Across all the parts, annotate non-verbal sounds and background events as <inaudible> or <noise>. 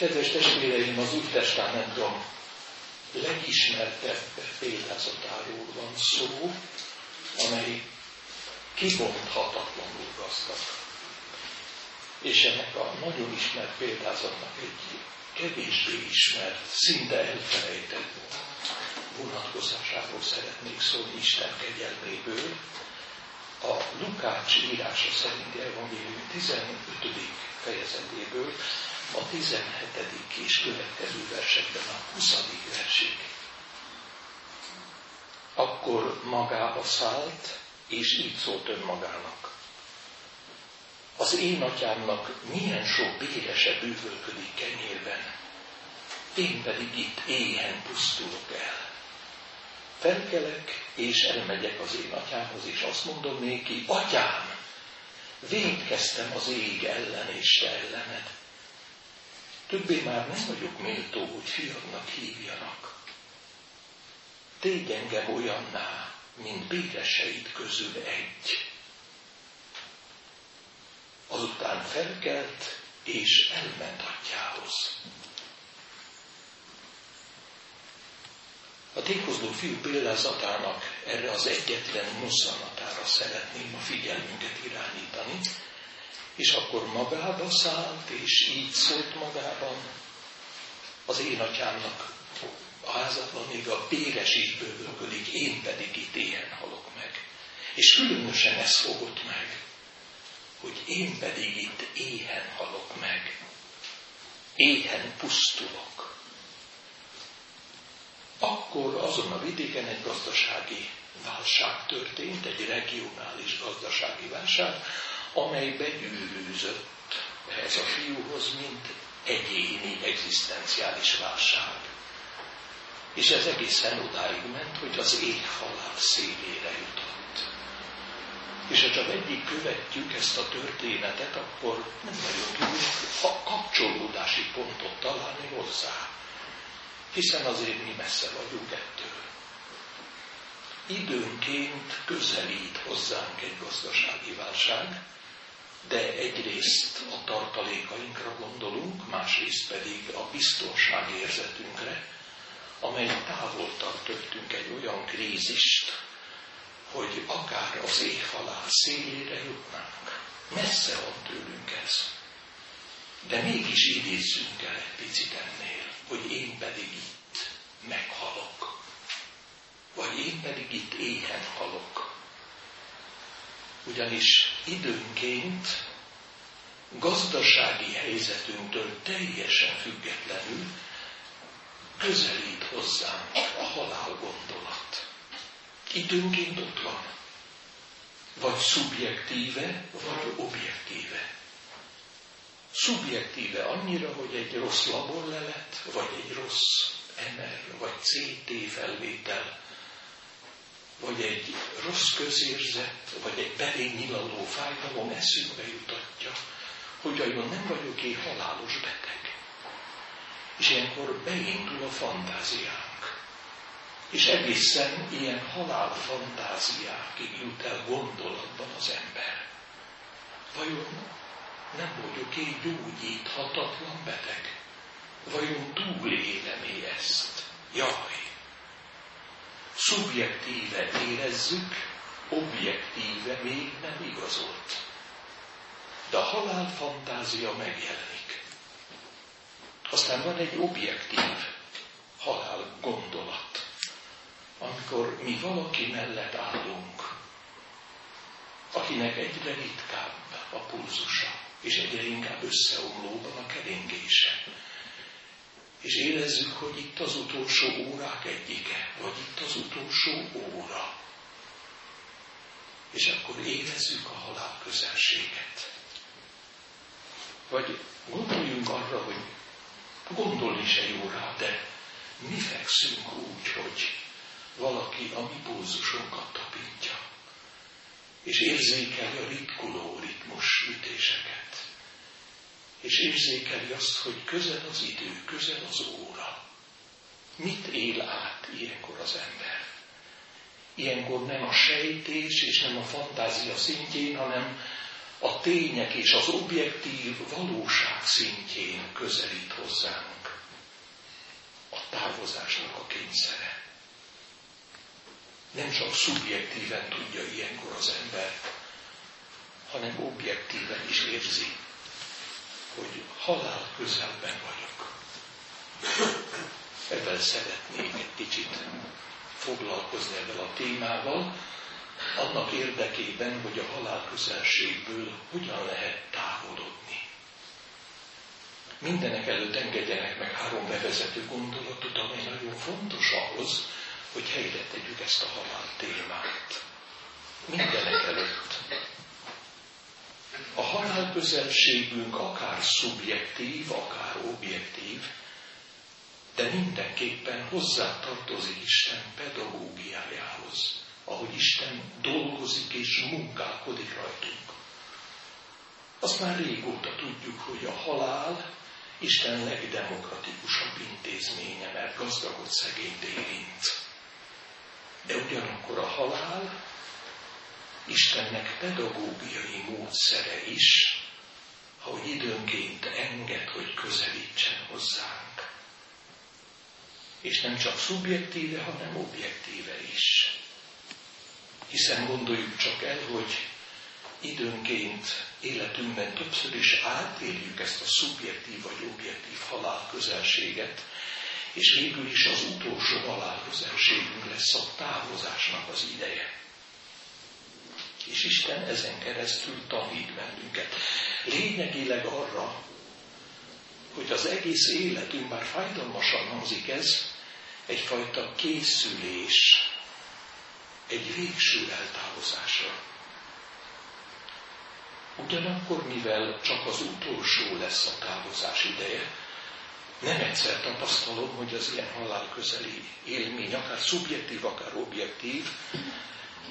Kedves testvéreim, az Új Testamentum legismertebb példázatáról van szó, amely kibonthatatlanul gazdag. És ennek a nagyon ismert példázatnak egy kevésbé ismert, szinte elfelejtett vonatkozásáról szeretnék szólni Isten kegyelméből. A Lukács írása szerinti evangélium 15. fejezetéből a 17. és következő versekben a 20. versig. Akkor magába szállt, és így szólt önmagának. Az én atyámnak milyen sok bérese bűvölködik kenyérben, én pedig itt éhen pusztulok el. Felkelek, és elmegyek az én atyámhoz, és azt mondom néki, atyám, védkeztem az ég ellen és te ellened. Többé már nem vagyok méltó, hogy fiadnak hívjanak. Tégy engem olyanná, mint béreseid közül egy. Azután felkelt, és elment atyához. A tékozló fiú példázatának erre az egyetlen mozzanatára szeretném a figyelmünket irányítani, és akkor magába szállt, és így szólt magában, az én atyámnak a házatlan még a béres is bővölködik, én pedig itt éhen halok meg. És különösen ez fogott meg, hogy én pedig itt éhen halok meg. Éhen pusztulok. Akkor azon a vidéken egy gazdasági válság történt, egy regionális gazdasági válság, amely begyűrűzött ehhez a fiúhoz, mint egyéni, egzisztenciális válság. És ez egészen odáig ment, hogy az ég halál szélére jutott. És ha csak egyik követjük ezt a történetet, akkor nem nagyon tudjuk kapcsolódási pontot találni hozzá. Hiszen azért mi messze vagyunk ettől. Időnként közelít hozzánk egy gazdasági válság, de egyrészt a tartalékainkra gondolunk, másrészt pedig a biztonságérzetünkre, amely távol tart egy olyan krízist, hogy akár az éjhalál szélére jutnánk. Messze van tőlünk ez. De mégis idézzünk el egy picit ennél, hogy én pedig itt meghalok. Vagy én pedig itt éhen halok ugyanis időnként gazdasági helyzetünktől teljesen függetlenül közelít hozzánk a halál gondolat. Időnként ott van. Vagy szubjektíve, vagy objektíve. Szubjektíve annyira, hogy egy rossz laborlelet, vagy egy rossz MR, vagy CT felvétel vagy egy rossz közérzet, vagy egy belén nyilaló fájdalom eszünkbe jutatja, hogy vajon nem vagyok én halálos beteg. És ilyenkor beindul a fantáziánk. És egészen ilyen halál fantáziákig jut el gondolatban az ember. Vajon nem vagyok én gyógyíthatatlan beteg? Vajon túlélem ezt? Jaj! Szubjektíve érezzük, objektíve még nem igazolt. De a halál fantázia megjelenik. Aztán van egy objektív halál gondolat, amikor mi valaki mellett állunk, akinek egyre ritkább a pulzusa, és egyre inkább összeomlóban a keringése és érezzük, hogy itt az utolsó órák egyike, vagy itt az utolsó óra. És akkor érezzük a halál közelséget. Vagy gondoljunk arra, hogy gondolni se jó rá, de mi fekszünk úgy, hogy valaki a mi pulzusunkat tapintja, és érzékeli a ritkuló ritmus ütéseket és érzékeli azt, hogy közel az idő, közel az óra. Mit él át ilyenkor az ember? Ilyenkor nem a sejtés és nem a fantázia szintjén, hanem a tények és az objektív valóság szintjén közelít hozzánk a távozásnak a kényszere. Nem csak szubjektíven tudja ilyenkor az ember, hanem objektíven is érzi, hogy halál közelben vagyok. Ebben szeretnék egy kicsit foglalkozni ezzel a témával, annak érdekében, hogy a halál közelségből hogyan lehet távolodni. Mindenek előtt engedjenek meg három bevezető gondolatot, amely nagyon fontos ahhoz, hogy helyre tegyük ezt a halál témát. Mindenek előtt. A halál közelségünk akár szubjektív, akár objektív, de mindenképpen hozzátartozik Isten pedagógiájához ahogy Isten dolgozik és munkálkodik rajtunk. Azt már régóta tudjuk, hogy a halál Isten legdemokratikusabb intézménye, mert gazdagot szegényt érint. De ugyanakkor a halál Istennek pedagógiai módszere is, hogy időnként enged, hogy közelítsen hozzánk. És nem csak szubjektíve, hanem objektíve is. Hiszen gondoljuk csak el, hogy időnként életünkben többször is átéljük ezt a szubjektív vagy objektív halál közelséget, és végül is az utolsó halál közelségünk lesz a távozásnak az ideje. És Isten ezen keresztül tanít bennünket. Lényegileg arra, hogy az egész életünk, bár fájdalmasan hangzik ez, egyfajta készülés egy végső eltávozásra. Ugyanakkor, mivel csak az utolsó lesz a távozás ideje, nem egyszer tapasztalom, hogy az ilyen halálközeli élmény, akár szubjektív, akár objektív,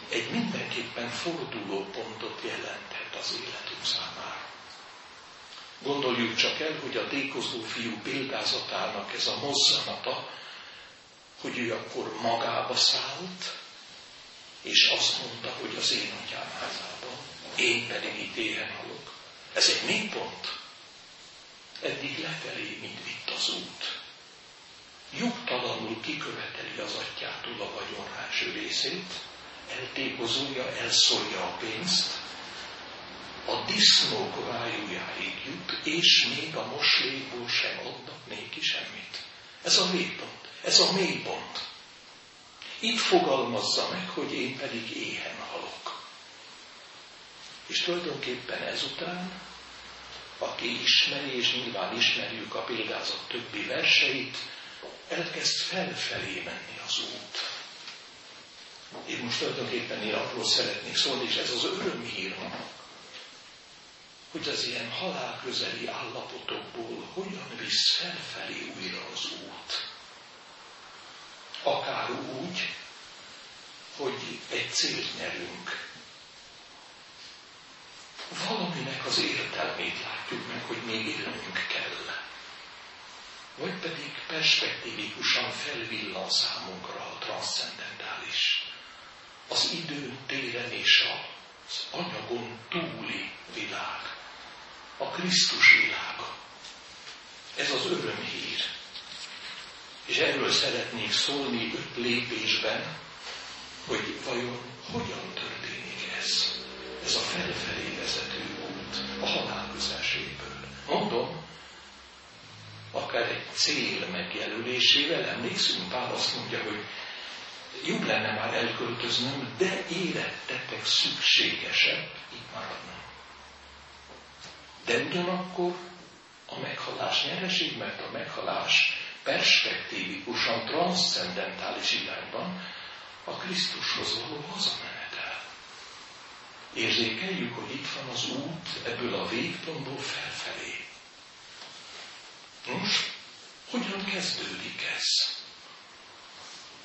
egy mindenképpen forduló pontot jelenthet az életünk számára. Gondoljuk csak el, hogy a dékozó fiú példázatának ez a mozzanata, hogy ő akkor magába szállt, és azt mondta, hogy az én atyám házában, én pedig itt éhen halok. Ez egy mélypont. Eddig lefelé, mint vitt az út. Nyugtalanul kiköveteli az atyától a vagyon első részét, eltékozolja, elszólja a pénzt, a disznók vájújáig jut, és még a moslékból sem adnak néki semmit. Ez a mélypont, ez a mélypont. Itt fogalmazza meg, hogy én pedig éhen halok. És tulajdonképpen ezután, aki ismeri, és nyilván ismerjük a példázat többi verseit, elkezd felfelé menni az út. Én most tulajdonképpen én arról szeretnék szólni, és ez az örömhír hogy az ilyen halálközeli állapotokból hogyan visz felfelé újra az út akár úgy, hogy egy célt nyerünk. Valaminek az értelmét látjuk meg, hogy még élnünk kell. Vagy pedig perspektívikusan felvillan számunkra a transzcendentális. Az időn, téren és az anyagon túli világ. A Krisztus világa. Ez az örömhír és erről szeretnék szólni öt lépésben, hogy vajon hogyan történik ez, ez a felfelé vezető út a halál közelségből. Mondom, akár egy cél megjelölésével, emlékszünk, Pál azt mondja, hogy jobb lenne már elköltöznöm, de érettetek szükségesebb itt maradnom. De ugyanakkor a meghalás nyereség, mert a meghalás perspektívikusan, transzcendentális irányban a Krisztushoz való hazamenetel. Érzékeljük, hogy itt van az út ebből a végpontból felfelé. Most, hogyan kezdődik ez?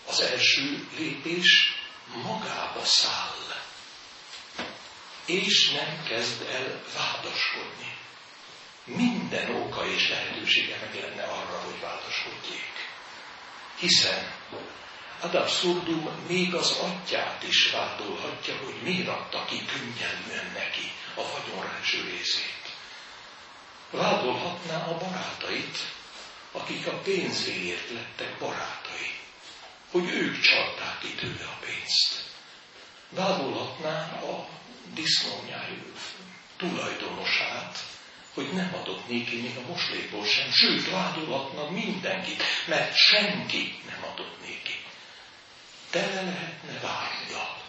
Az első lépés magába száll, és nem kezd el vádaskodni minden oka és lehetősége meg lenne arra, hogy vádaskodjék. Hiszen Ad abszurdum még az atyát is vádolhatja, hogy miért adta ki könnyelműen neki a vagyon részét. Vádolhatná a barátait, akik a pénzéért lettek barátai, hogy ők csalták ki tőle a pénzt. Vádolhatná a disznónyájú tulajdonosát, hogy nem adott néki még a moslékból sem, sőt, vádolhatna mindenkit, mert senki nem adott néki. Tele lehetne váddal.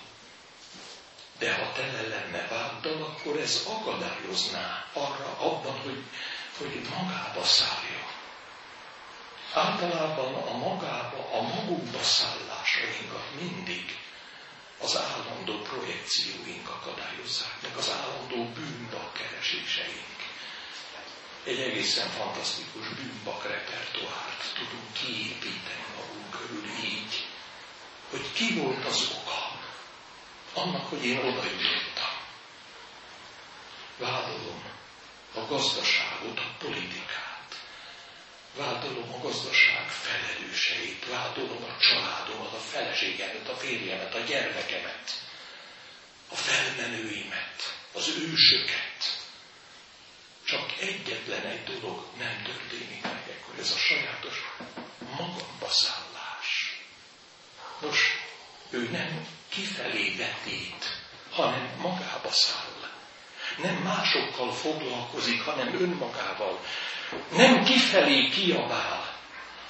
De ha tele lenne váddal, akkor ez akadályozná arra abban, hogy, hogy magába szálljon. Általában a magába, a magunkba szállásainkat mindig az állandó projekcióink akadályozzák, meg az állandó bűnbak kereséseink. Egy egészen fantasztikus bűnbak repertoárt tudunk kiépíteni magunk körül így, hogy ki volt az oka annak, hogy én oda jutottam. Vádolom a gazdaságot, a politikát. Vádolom a gazdaság felelőseit, vádolom a családomat, a feleségemet, a férjemet, a gyermekemet, a felmenőimet, az ősöket. Csak egyetlen egy dolog nem történik meg, akkor ez a sajátos magamba szállás. Nos, ő nem kifelé vetít, hanem magába száll. Nem másokkal foglalkozik, hanem önmagával. Nem kifelé kiabál,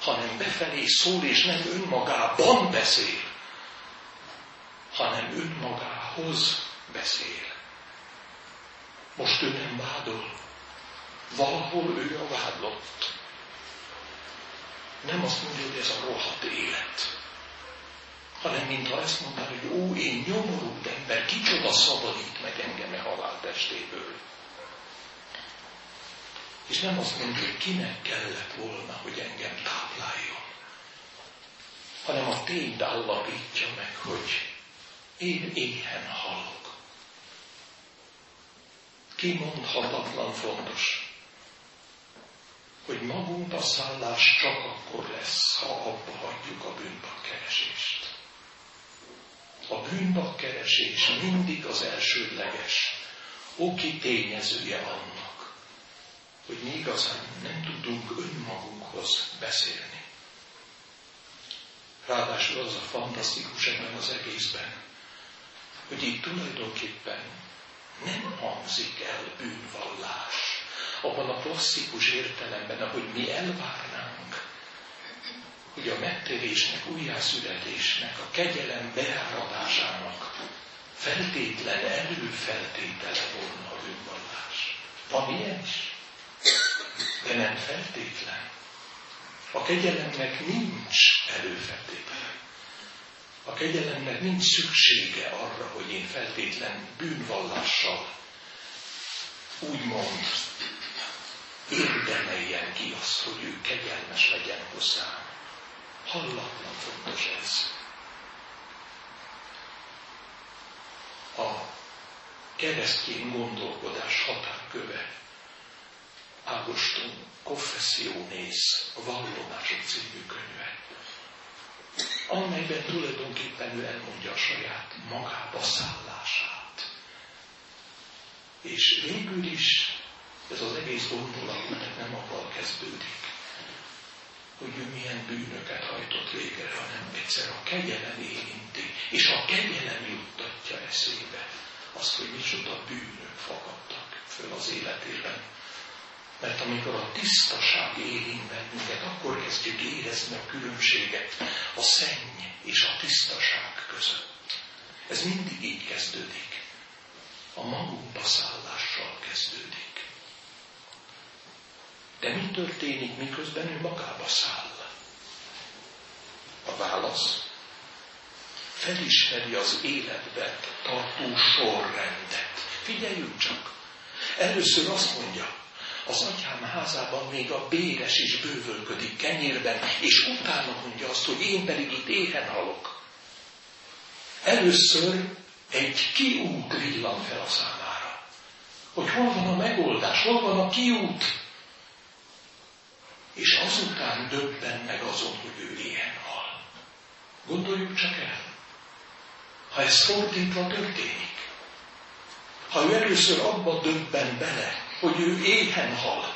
hanem befelé szól, és nem önmagában beszél, hanem önmagához beszél. Most ő nem vádol, valahol ő a vádlott. Nem azt mondja, hogy ez a rohadt élet, hanem mintha ezt mondaná, hogy ó, én nyomorult ember, kicsoda szabadít meg engem a haláltestéből. És nem azt mondja, hogy kinek kellett volna, hogy engem tápláljon, hanem a tényt állapítja meg, hogy én éhen halok. Kimondhatatlan fontos, hogy magunkba szállás csak akkor lesz, ha abba hagyjuk a bűnbakkeresést. A bűnbakkeresés mindig az elsődleges, oki tényezője annak, hogy mi igazán nem tudunk önmagunkhoz beszélni. Ráadásul az a fantasztikus ebben az egészben, hogy itt tulajdonképpen nem hangzik el bűnvallás. Abban a klasszikus értelemben, ahogy mi elvárnánk, hogy a megtérésnek, újjászületésnek, a kegyelem beáradásának feltétlen előfeltétele volna a bűnvallás. Van ilyen is? De nem feltétlen. A kegyelemnek nincs előfeltétele. A kegyelemnek nincs szüksége arra, hogy én feltétlen bűnvallással úgymond érdemeljen ki azt, hogy ő kegyelmes legyen hozzám. Hallatlan fontos ez. A keresztény gondolkodás határköve Ágoston Confessionész, a Vallomások című könyve, amelyben tulajdonképpen ő elmondja a saját magába szállását. És végül is ez az egész gondolat nem abban kezdődik, hogy ő milyen bűnöket hajtott végre, hanem egyszer a kegyelem érinti, és a kegyelem juttatja eszébe azt, hogy micsoda bűnök fakadtak föl az életében. Mert amikor a tisztaság érint bennünket, akkor kezdjük érezni a különbséget a szenny és a tisztaság között. Ez mindig így kezdődik. A magunkba szállással kezdődik. De mi történik, miközben ő magába száll? A válasz felismeri az életben tartó sorrendet. Figyeljünk csak! Először azt mondja, az atyám házában még a béres is bővölködik kenyérben, és utána mondja azt, hogy én pedig itt éhen halok. Először egy kiút villan fel a számára. Hogy hol van a megoldás, hol van a kiút és azután döbben meg azon, hogy ő ilyen hal. Gondoljuk csak el. Ha ez fordítva történik, ha ő először abba döbben bele, hogy ő éhen hal,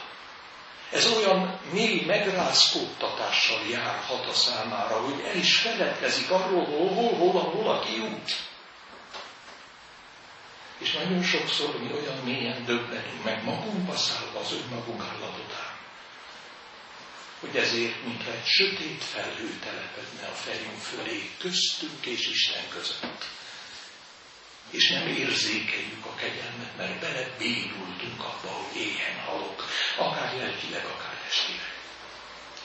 ez olyan mély megrázkódtatással járhat a számára, hogy el is feledkezik arról, hol, hol, hol, hol a kiút. És nagyon sokszor mi olyan mélyen döbbenünk meg magunkba szállva az önmagunk állapotán, hogy ezért, mintha egy sötét felhő telepedne a fejünk fölé, köztünk és Isten között. És nem érzékeljük a kegyelmet, mert belebénultunk abba, hogy éhen halok, akár lelkileg, akár testileg.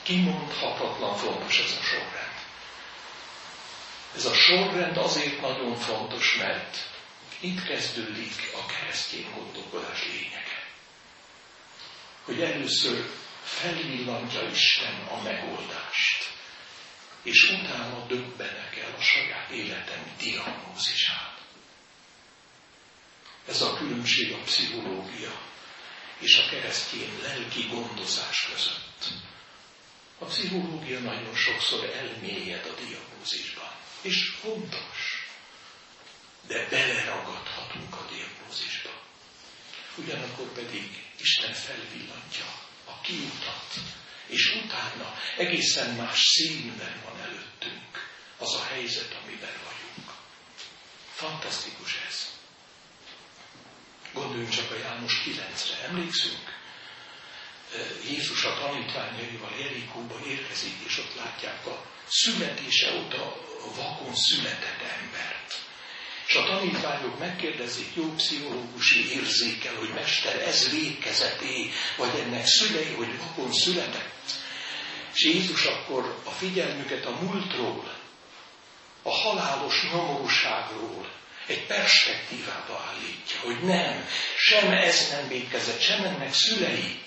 Kimondhatatlan fontos ez a sorrend. Ez a sorrend azért nagyon fontos, mert itt kezdődik a keresztény gondolkodás lényege. Hogy először felvillantja Isten a megoldást, és utána döbbenek el a saját életem diagnózisát. Ez a különbség a pszichológia és a keresztény lelki gondozás között. A pszichológia nagyon sokszor elmélyed a diagnózisban, és fontos, de beleragadhatunk a diagnózisba. Ugyanakkor pedig Isten felvillantja a kiutat, és utána egészen más színben van előttünk az a helyzet, amiben vagyunk. Fantasztikus ez. Gondoljunk csak a János 9-re, emlékszünk? Jézus a tanítványaival Jerikóba érkezik, és ott látják a születése óta vakon született embert. És a tanítványok megkérdezik jó pszichológusi érzékel, hogy mester, ez végkezeté, vagy ennek szülei, hogy vakon született. És Jézus akkor a figyelmüket a múltról, a halálos nyomorúságról, egy perspektívába állítja, hogy nem, sem ez nem végkezett, sem ennek szülei,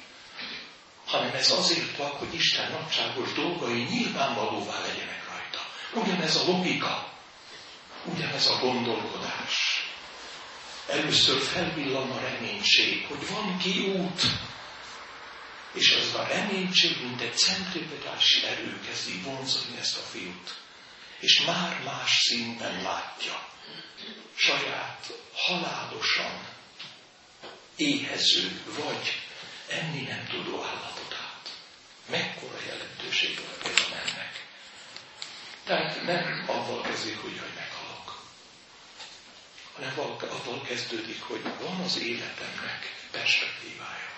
hanem ez azért van, hogy Isten nagyságos dolgai nyilvánvalóvá legyenek rajta. Ugyanez a logika, ugyanez a gondolkodás. Először felvillan a reménység, hogy van kiút, és ez a reménység, mint egy centripetási erő kezdi vonzani ezt a fiút. És már más szinten látja saját halálosan éhező vagy enni nem tudó állapotát. Mekkora jelentősége van ennek. Tehát nem avval kezdik, hogy jaj, meghalok, hanem avval kezdődik, hogy van az életemnek perspektívája.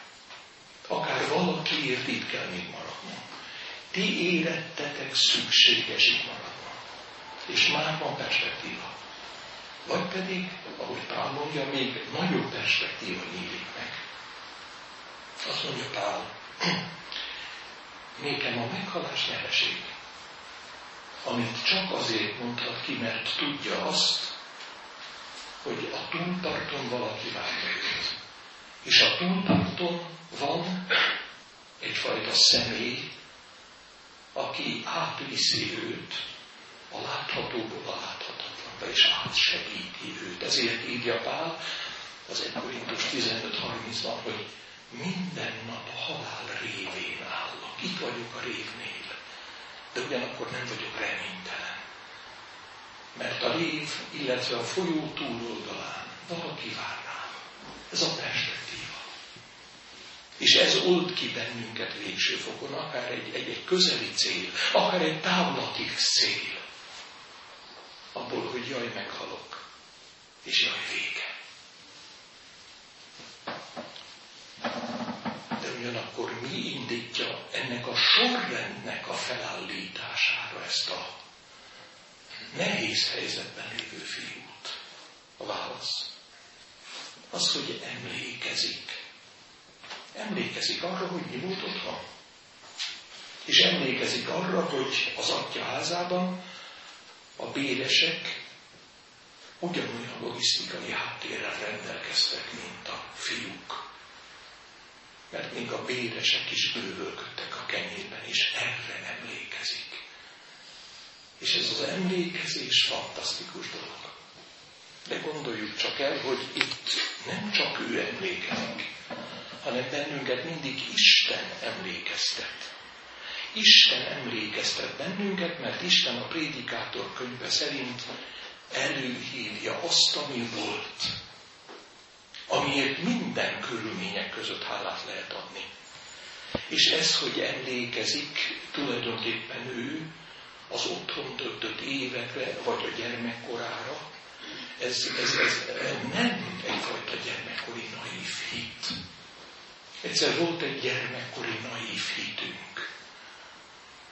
Akár valakiért itt kell még maradnom. Ti érettetek szükséges itt maradnom. És már van perspektíva. Vagy pedig, ahogy Pál mondja, még nagyobb perspektíva nyílik meg. Azt mondja Pál, <clears throat> nékem a meghalás nyereség, amit csak azért mondhat ki, mert tudja azt, hogy a túlparton valaki őt. És a túlparton van egyfajta személy, aki átviszi őt a láthatóból a láthatatlanba, és átsegíti őt. Ezért írja Pál az 1 Korintus 15.30-ban, hogy minden nap a halál révén állok. Itt vagyok a révnél, de ugyanakkor nem vagyok reménytelen. Mert a rév, illetve a folyó túloldalán valaki vár rám. Ez a perspektíva. És ez old ki bennünket végső fokon, akár egy, egy, egy közeli cél, akár egy távlati cél. Abból, hogy jaj, meghalok, és jaj, vége. ugyanakkor mi indítja ennek a sorrendnek a felállítására ezt a nehéz helyzetben lévő fiút? A válasz. Az, hogy emlékezik. Emlékezik arra, hogy mi volt otthon. És emlékezik arra, hogy az atya házában a béresek ugyanolyan logisztikai háttérrel rendelkeztek, mint a fiúk mert még a béresek is bővölködtek a kenyérben, és erre emlékezik. És ez az emlékezés fantasztikus dolog. De gondoljuk csak el, hogy itt nem csak ő emlékezik, hanem bennünket mindig Isten emlékeztet. Isten emlékeztet bennünket, mert Isten a prédikátor könyve szerint előhívja azt, ami volt, amiért minden körülmények között hálát lehet adni. És ez, hogy emlékezik, tulajdonképpen ő az otthon töltött évekre, vagy a gyermekkorára, ez, ez, ez nem egyfajta gyermekkori naív hit. Egyszer volt egy gyermekkori naív hitünk,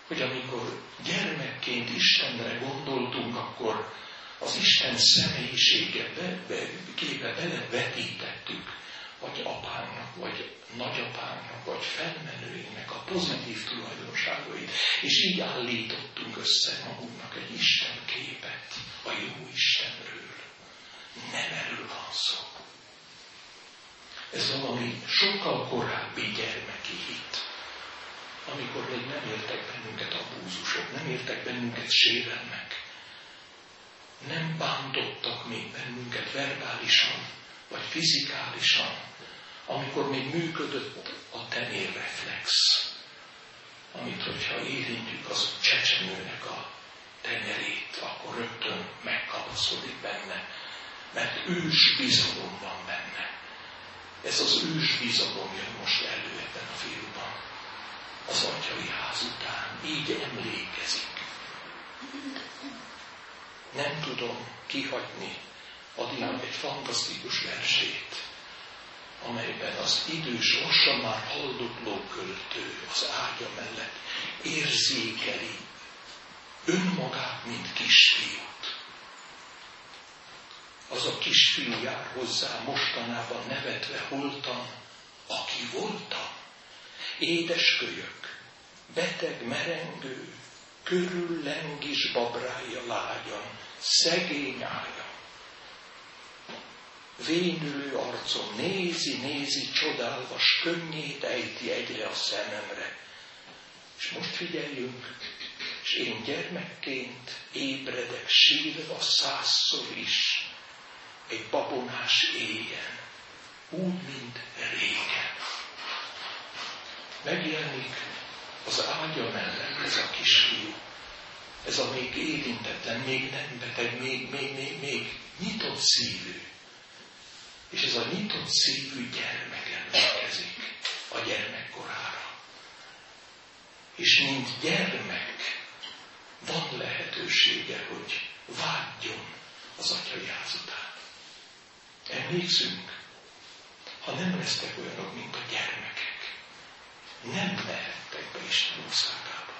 hogy amikor gyermekként Istenre gondoltunk, akkor az Isten személyisége be, be, képe belevetítettük, vagy apának, vagy nagyapának, vagy felmenőinknek a pozitív tulajdonságait, és így állítottunk össze magunknak egy Isten képet, a jó Istenről. Nem erről van szó. Ez valami sokkal korábbi gyermeki hit, amikor még nem értek bennünket a búzusok, nem értek bennünket sérelmek, nem bántottak még bennünket verbálisan, vagy fizikálisan, amikor még működött a tenérreflex, amit, hogyha érintjük az csecsemőnek a tenyerét, akkor rögtön megkapaszkodik benne, mert ős bizalom van benne. Ez az ős bizalom jön most elő ebben a fiúban. Az atyai ház után így emlékezik. Nem tudom kihagyni Adinak egy fantasztikus versét, amelyben az idős, lassan már haldokló költő az ágya mellett érzékeli önmagát, mint kisfiút. Az a kisfiú jár hozzá mostanában nevetve holtan, aki voltam. Édes kölyök, beteg merengő, körül lengis babrája lágyan, szegény ágya. Vénülő arcom nézi, nézi, csodálva, s könnyét ejti egyre a szememre. És most figyeljünk, és én gyermekként ébredek sírva százszor is, egy babonás éjjel, úgy, mint régen. Megjelenik az ágya mellett ez a kisfiú, ez a még érintetlen, még nem beteg, még, még, még, még nyitott szívű. És ez a nyitott szívű gyermek emlékezik a gyermekkorára. És mint gyermek van lehetősége, hogy vágyjon az atyai ház. Emlékszünk, ha nem lesztek olyanok, mint a gyermekek, nem mehettek be Isten országába.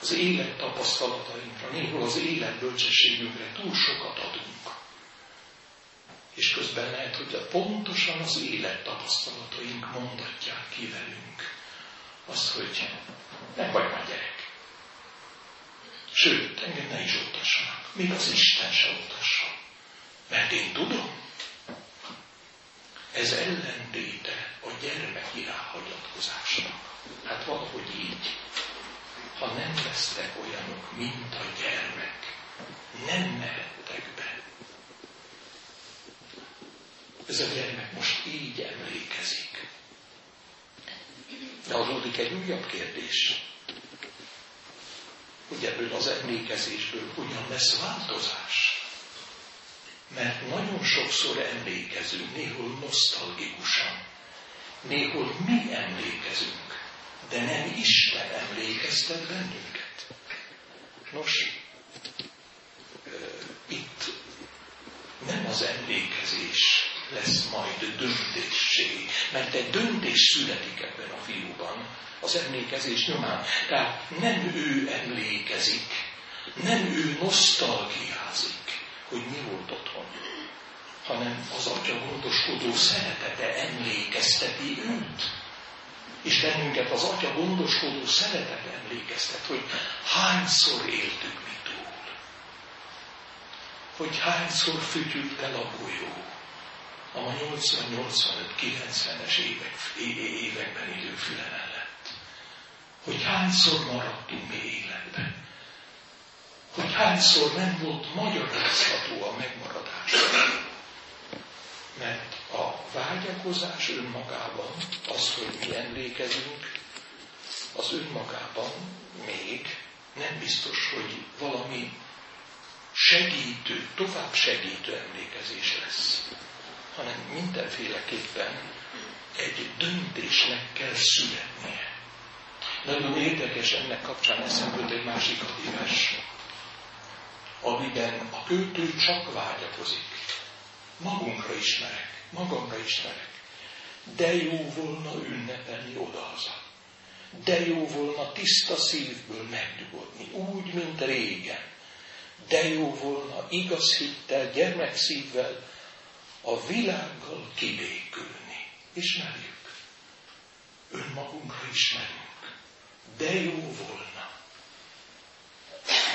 Az élet tapasztalatainkra, néhol az élet bölcsességünkre túl sokat adunk. Hogy pontosan az élet tapasztalataink mondatják ki velünk azt, hogy nem vagy már gyerek. Sőt, engem ne is utassanak. Még az Isten se utassa. Mert én tudom, ez ellentéte a gyermeki ráhagyatkozásnak. Hát valahogy így. Ha nem lesztek olyanok, mint a gyermek, nem mehettek be. Ez a gyermek most így emlékezik. De adódik egy újabb kérdés, hogy ebből az emlékezésből hogyan lesz változás. Mert nagyon sokszor emlékezünk, néhol nosztalgikusan, néhol mi emlékezünk, de nem Isten emlékeztet bennünket. Nos, itt nem az emlékezés lesz majd döntésé, mert egy döntés születik ebben a fiúban, az emlékezés nyomán. Tehát nem ő emlékezik, nem ő nosztalgiázik, hogy mi volt otthon, hanem az atya gondoskodó szeretete emlékezteti őt. És bennünket az atya gondoskodó szeretete emlékeztet, hogy hányszor éltük mi túl. Hogy hányszor fütyült el a golyó a 80-85-90-es évek, években élő füle mellett. Hogy hányszor maradtunk mi életben hogy hányszor nem volt magyarázható a megmaradás. Mert a vágyakozás önmagában, az, hogy mi emlékezünk, az önmagában még nem biztos, hogy valami segítő, tovább segítő emlékezés lesz, hanem mindenféleképpen egy döntésnek kell születnie. Nagyon érdekes ennek kapcsán eszembe egy másik adívás, amiben a költő csak vágyakozik. Magunkra ismerek, magamra ismerek. De jó volna ünnepelni odahaza. De jó volna tiszta szívből megnyugodni, úgy, mint régen. De jó volna igaz hittel, gyermekszívvel a világgal kibékülni. Ismerjük. Önmagunkra ismerünk. De jó volna.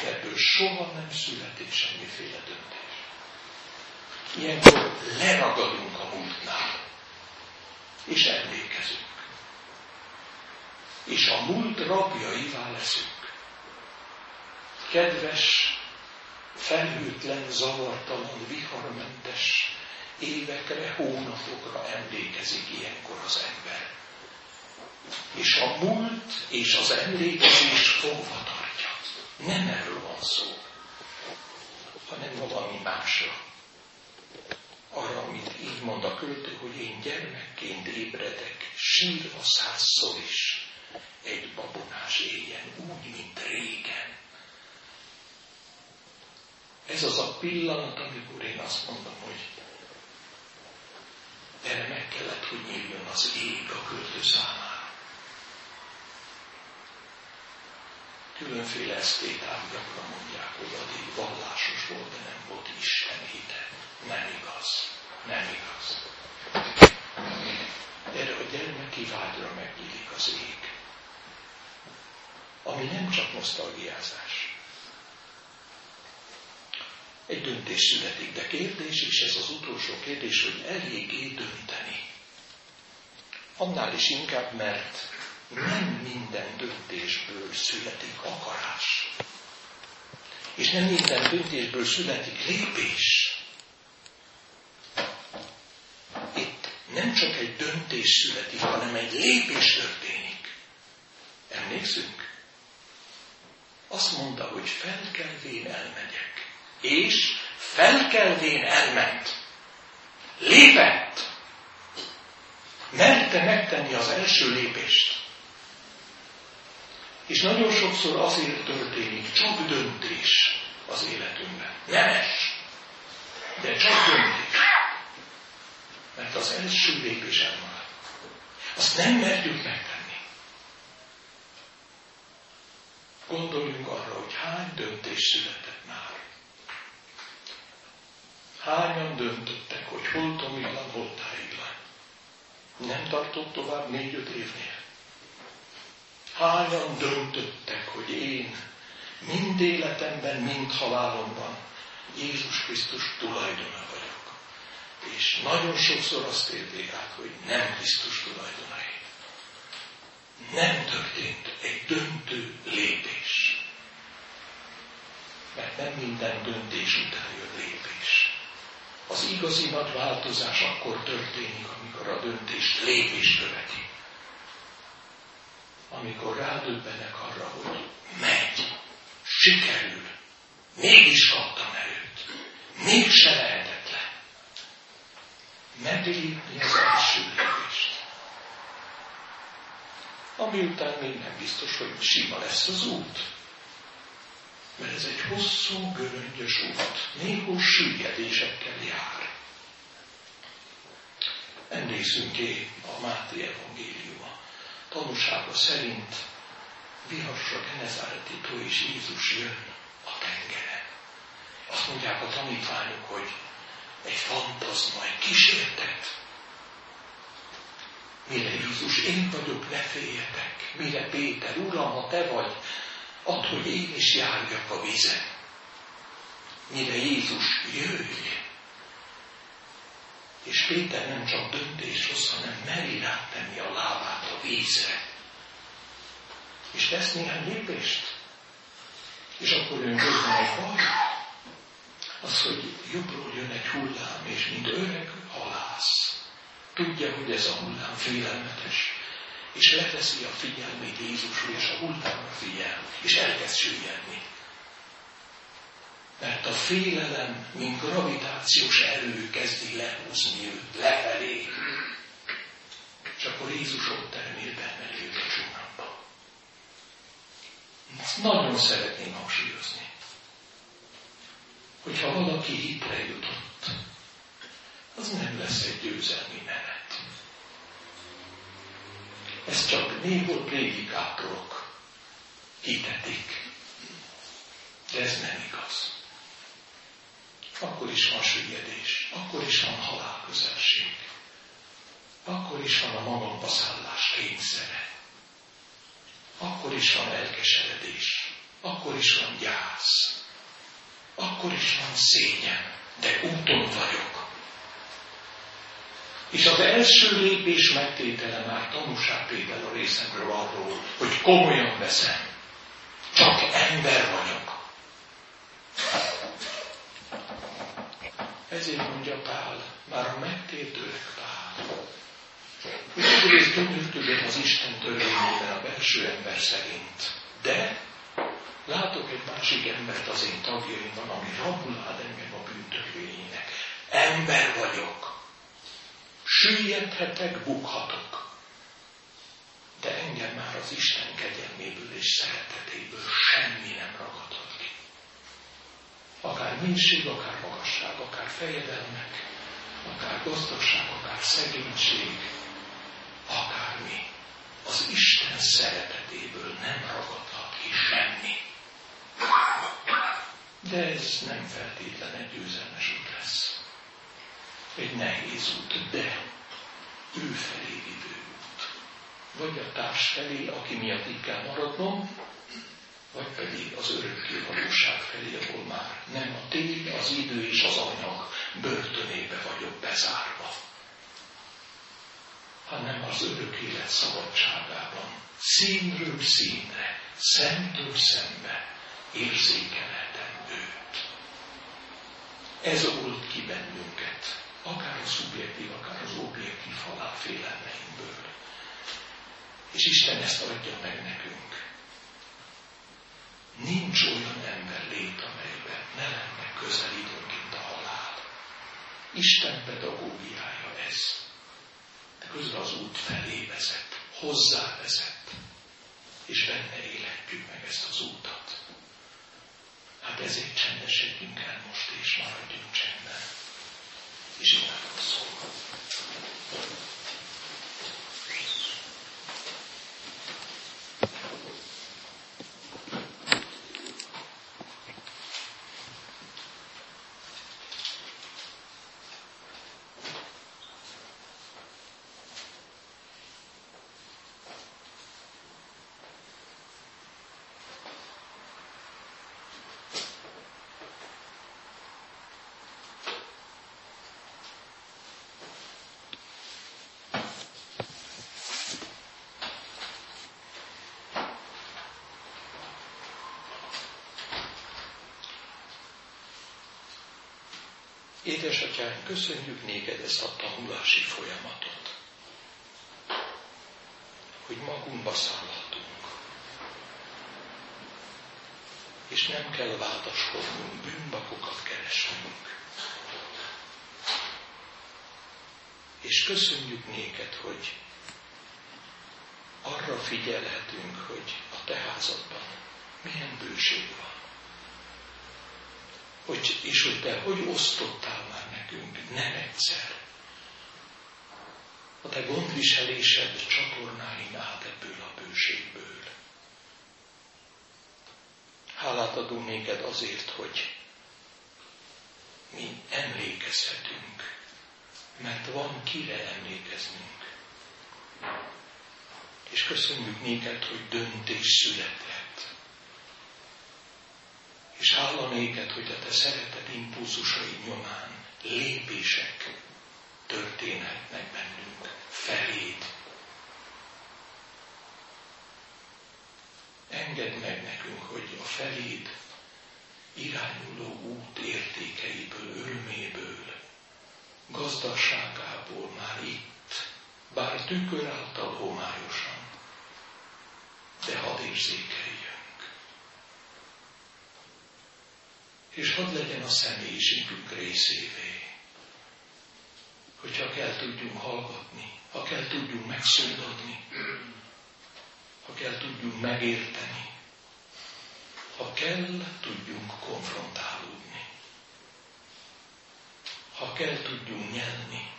De ebből soha nem születik semmiféle döntés. Ilyenkor leragadunk a múltnál, és emlékezünk. És a múlt rabjaivá leszünk. Kedves, felhőtlen, zavartalan, viharmentes, évekre, hónapokra emlékezik ilyenkor az ember. És a múlt és az emlékezés fogva tartja. Nem erről van szó, hanem valami másra. Arra, amit így mond a költő, hogy én gyermekként ébredek, sírva százszor is, egy babonás éjjel, úgy, mint régen. Ez az a pillanat, amikor én azt mondom, hogy erre meg kellett, hogy nyíljon az ég a költő számára. Különféle esztéták gyakran mondják, hogy addig vallásos volt, de nem volt Isten hite. Nem igaz. Nem igaz. Erre a gyermeki vágyra megnyílik az ég. Ami nem csak nosztalgiázás. Egy döntés születik, de kérdés, és ez az utolsó kérdés, hogy eléggé dönteni. Annál is inkább, mert nem minden döntésből születik akarás. És nem minden döntésből születik lépés. Itt nem csak egy döntés születik, hanem egy lépés történik. Emlékszünk? Azt mondta, hogy felkelvén elmegyek és felkelvén elment. Lépett. Merte megtenni az első lépést. És nagyon sokszor azért történik csak döntés az életünkben. Nemes, de csak döntés. Mert az első lépés elmarad. Azt nem merjük megtenni. Gondoljunk arra, hogy hány döntés született már. Hányan döntöttek, hogy hol tomiglan, hol tájiglan. Nem tartott tovább négy-öt évnél. Hányan döntöttek, hogy én mind életemben, mind halálomban Jézus Krisztus tulajdona vagyok. És nagyon sokszor azt érték át, hogy nem Krisztus tulajdonai. Nem történt egy döntő lépés. Mert nem minden döntés után jön lépés. Az igazi nagy változás akkor történik, amikor a döntés lépés követi. Amikor rádöbbenek arra, hogy megy, sikerül, mégis kaptam erőt, mégse lehetetlen. Meglépni az első lépést. Ami után még nem biztos, hogy sima lesz az út mert ez egy hosszú, göröngyös út, néhol süllyedésekkel jár. Emlékszünk én a Máté evangéliuma tanúsága szerint vihasra Genezáreti tó és Jézus jön a tengeren. Azt mondják a tanítványok, hogy egy fantazma, egy kísértet. Mire Jézus, én vagyok, ne féljetek. Mire Péter, Uram, ha te vagy, add, hogy én is járjak a vízen. Mire Jézus jöjj. És Péter nem csak döntés hoz, hanem meri rátenni a lábát a vízre. És tesz néhány lépést. És akkor jön közben egy baj. Az, hogy jobbról jön egy hullám, és mint öreg halász. Tudja, hogy ez a hullám félelmetes és leveszi a figyelmét Jézusról, és a hullámra figyel, és elkezd süllyedni. Mert a félelem, mint gravitációs erő kezdi lehúzni őt lefelé. És akkor Jézus ott termél benne a csónakba. Ezt nagyon szeretném hangsúlyozni. Hogyha valaki hitre jutott, az nem lesz egy győzelmi menet. Ez csak néhol prédikátorok hitetik. De ez nem igaz. Akkor is van süllyedés, akkor is van halálközelség, akkor is van a magamba szállás kényszere, akkor is van elkeseredés, akkor is van gyász, akkor is van szégyen, de úton vagyok. És az első lépés megtétele már tanúságtétel a részemről arról, hogy komolyan veszem. Csak ember vagyok. Ezért mondja Pál, már a megtétőek Pál, egyrészt gyönyörködöm az Isten törvényében a belső ember szerint. De látok egy másik embert az én tagjaimban, ami rabulád engem a bűntörvényének. Ember vagyok. Süllyedhetek, bukhatok. De engem már az Isten kegyelméből és szeretetéből semmi nem ragadhat ki. Akár minőség, akár magasság, akár fejedelmek, akár gazdagság, akár szegénység, akármi. Az Isten szeretetéből nem ragadhat ki semmi. De ez nem feltétlen egy győzelmes út lesz. Egy nehéz út, de ő felé vívő út. Vagy a társ felé, aki miatt itt kell maradnom, vagy pedig az örökké valóság felé, ahol már nem a tény, az idő és az anyag börtönébe vagyok bezárva, hanem az örök élet szabadságában, színről színre, szemtől szembe érzékelhetem őt. Ez old ki bennünket, akár a szubjektív, akár az objektív halálfélelmeinkből. És Isten ezt adja meg nekünk. Nincs olyan ember lét, amelyben ne lenne közel időnként a halál. Isten pedagógiája ez. De közben az út felé vezet, hozzá vezet, és benne életjük meg ezt az útat. Hát ezért csendesedjünk el most, és maradjunk csendben. És imádkozzunk. Édesatyánk, köszönjük néked ezt a tanulási folyamatot, hogy magunkba szállhatunk. És nem kell vádaskodnunk, bűnbakokat keresnünk. És köszönjük néked, hogy arra figyelhetünk, hogy a te házadban milyen bőség van hogy, és hogy te hogy osztottál nekünk, nem egyszer. A te gondviselésed csatornáin át ebből a bőségből. Hálát adunk néked azért, hogy mi emlékezhetünk, mert van kire emlékeznünk. És köszönjük néked, hogy döntés született és hála néked, hogy a te szeretet impulzusai nyomán lépések történhetnek bennünk feléd. Engedd meg nekünk, hogy a feléd irányuló út értékeiből, öröméből, gazdaságából már itt, bár tükör által homályosan, érzékeljünk. És hadd legyen a személyiségünk részévé, hogyha kell tudjunk hallgatni, ha kell tudjunk megszólalni, ha kell tudjunk megérteni, ha kell tudjunk konfrontálódni, ha kell tudjunk nyelni,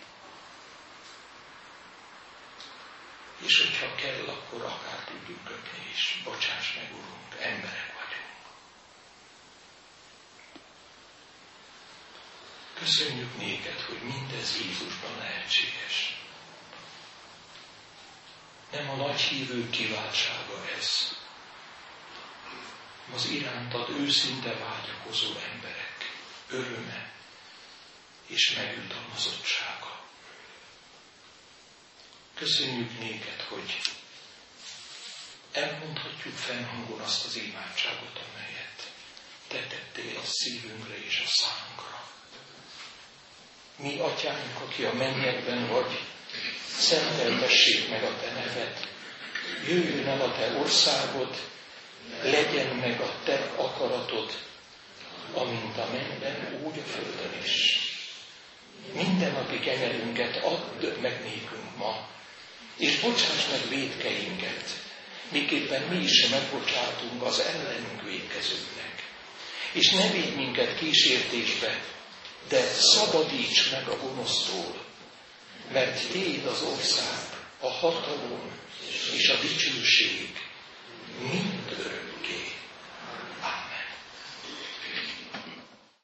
és hogyha kell, akkor akár tudjunk köpni is. Bocsáss meg, Urunk, emberek vagyunk. Köszönjük néked, hogy mindez Jézusban lehetséges. Nem a nagy hívő kiváltsága ez, az irántad őszinte vágyakozó emberek öröme és megjutalmazottsága. Köszönjük néked, hogy elmondhatjuk fennhangon azt az imádságot, amelyet te tettél a szívünkre és a számunkra. Mi, atyánk, aki a mennyekben vagy, szenteltessék meg a te neved, jöjjön el a te országod, legyen meg a te akaratod, amint a mennyben, úgy a földön is. Minden napi kenyerünket add meg nékünk ma, és bocsáss meg védkeinket, miképpen mi is megbocsátunk az ellenünk védkezőknek. És ne védj minket kísértésbe, de szabadíts meg a gonosztól, mert Téd az ország, a hatalom és a dicsőség mind örök.